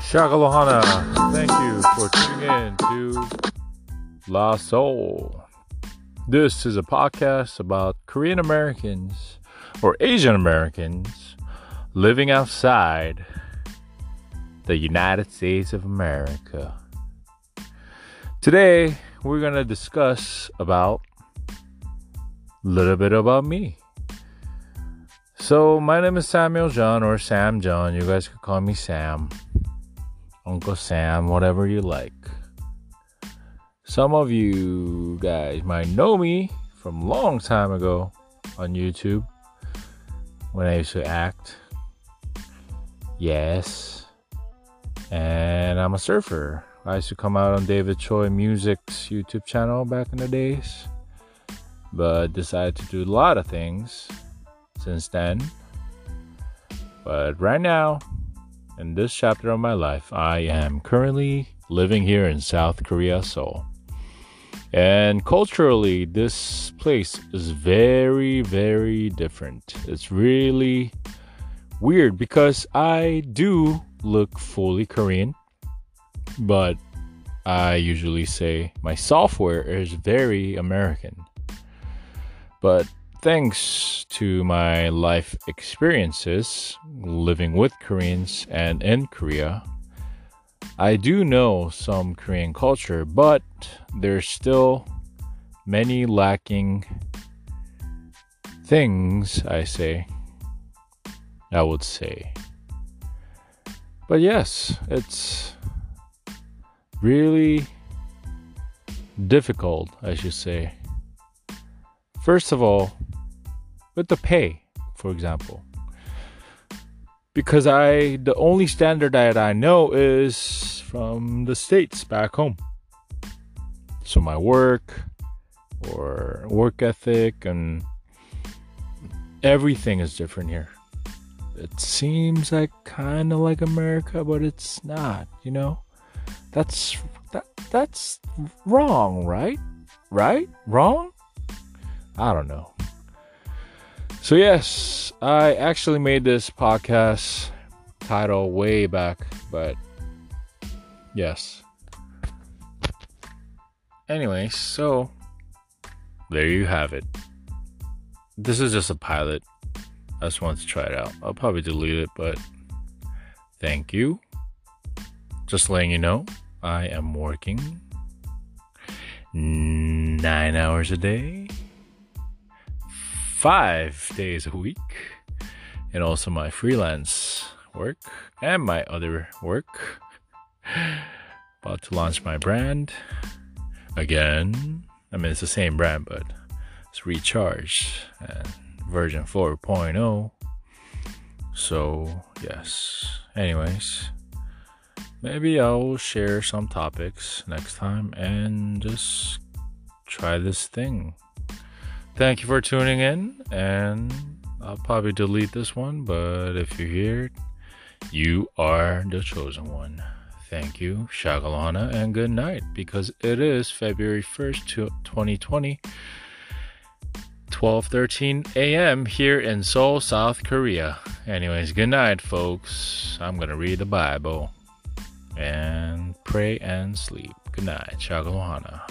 Shakalohana, thank you for tuning in to La Soul. This is a podcast about Korean Americans or Asian Americans living outside the United States of America. Today, we're going to discuss about a little bit about me. So, my name is Samuel John or Sam John. You guys can call me Sam. Uncle Sam, whatever you like. Some of you guys might know me from long time ago on YouTube when I used to act. Yes. And I'm a surfer. I used to come out on David Choi Music's YouTube channel back in the days. But decided to do a lot of things since then. But right now, in this chapter of my life, I am currently living here in South Korea, Seoul. And culturally, this place is very, very different. It's really weird because I do look fully Korean, but I usually say my software is very American. But thanks to my life experiences living with Koreans and in Korea, I do know some Korean culture, but there's still many lacking things, I say. I would say. But yes, it's really difficult, I should say. First of all, with the pay, for example. Because I the only standard that I know is from the states back home. So my work or work ethic and everything is different here. It seems like kind of like America, but it's not, you know? That's that that's wrong, right? Right? Wrong? I don't know. So, yes, I actually made this podcast title way back, but yes. Anyway, so there you have it. This is just a pilot. I just wanted to try it out. I'll probably delete it, but thank you. Just letting you know, I am working nine hours a day five days a week, and also my freelance work and my other work. About to launch my brand again. I mean, it's the same brand, but it's recharged and version 4.0. So, yes. Anyways, maybe I'll share some topics next time and just try this thing. Thank you for tuning in, and I'll probably delete this one, but if you're here, you are the chosen one. Thank you, Shagalana, and good night, because it is February 1st, 2020, 12:13 a.m. here in Seoul, South Korea. Anyways, good night, folks. I'm gonna read the Bible and pray and sleep. Good night, Shagalana.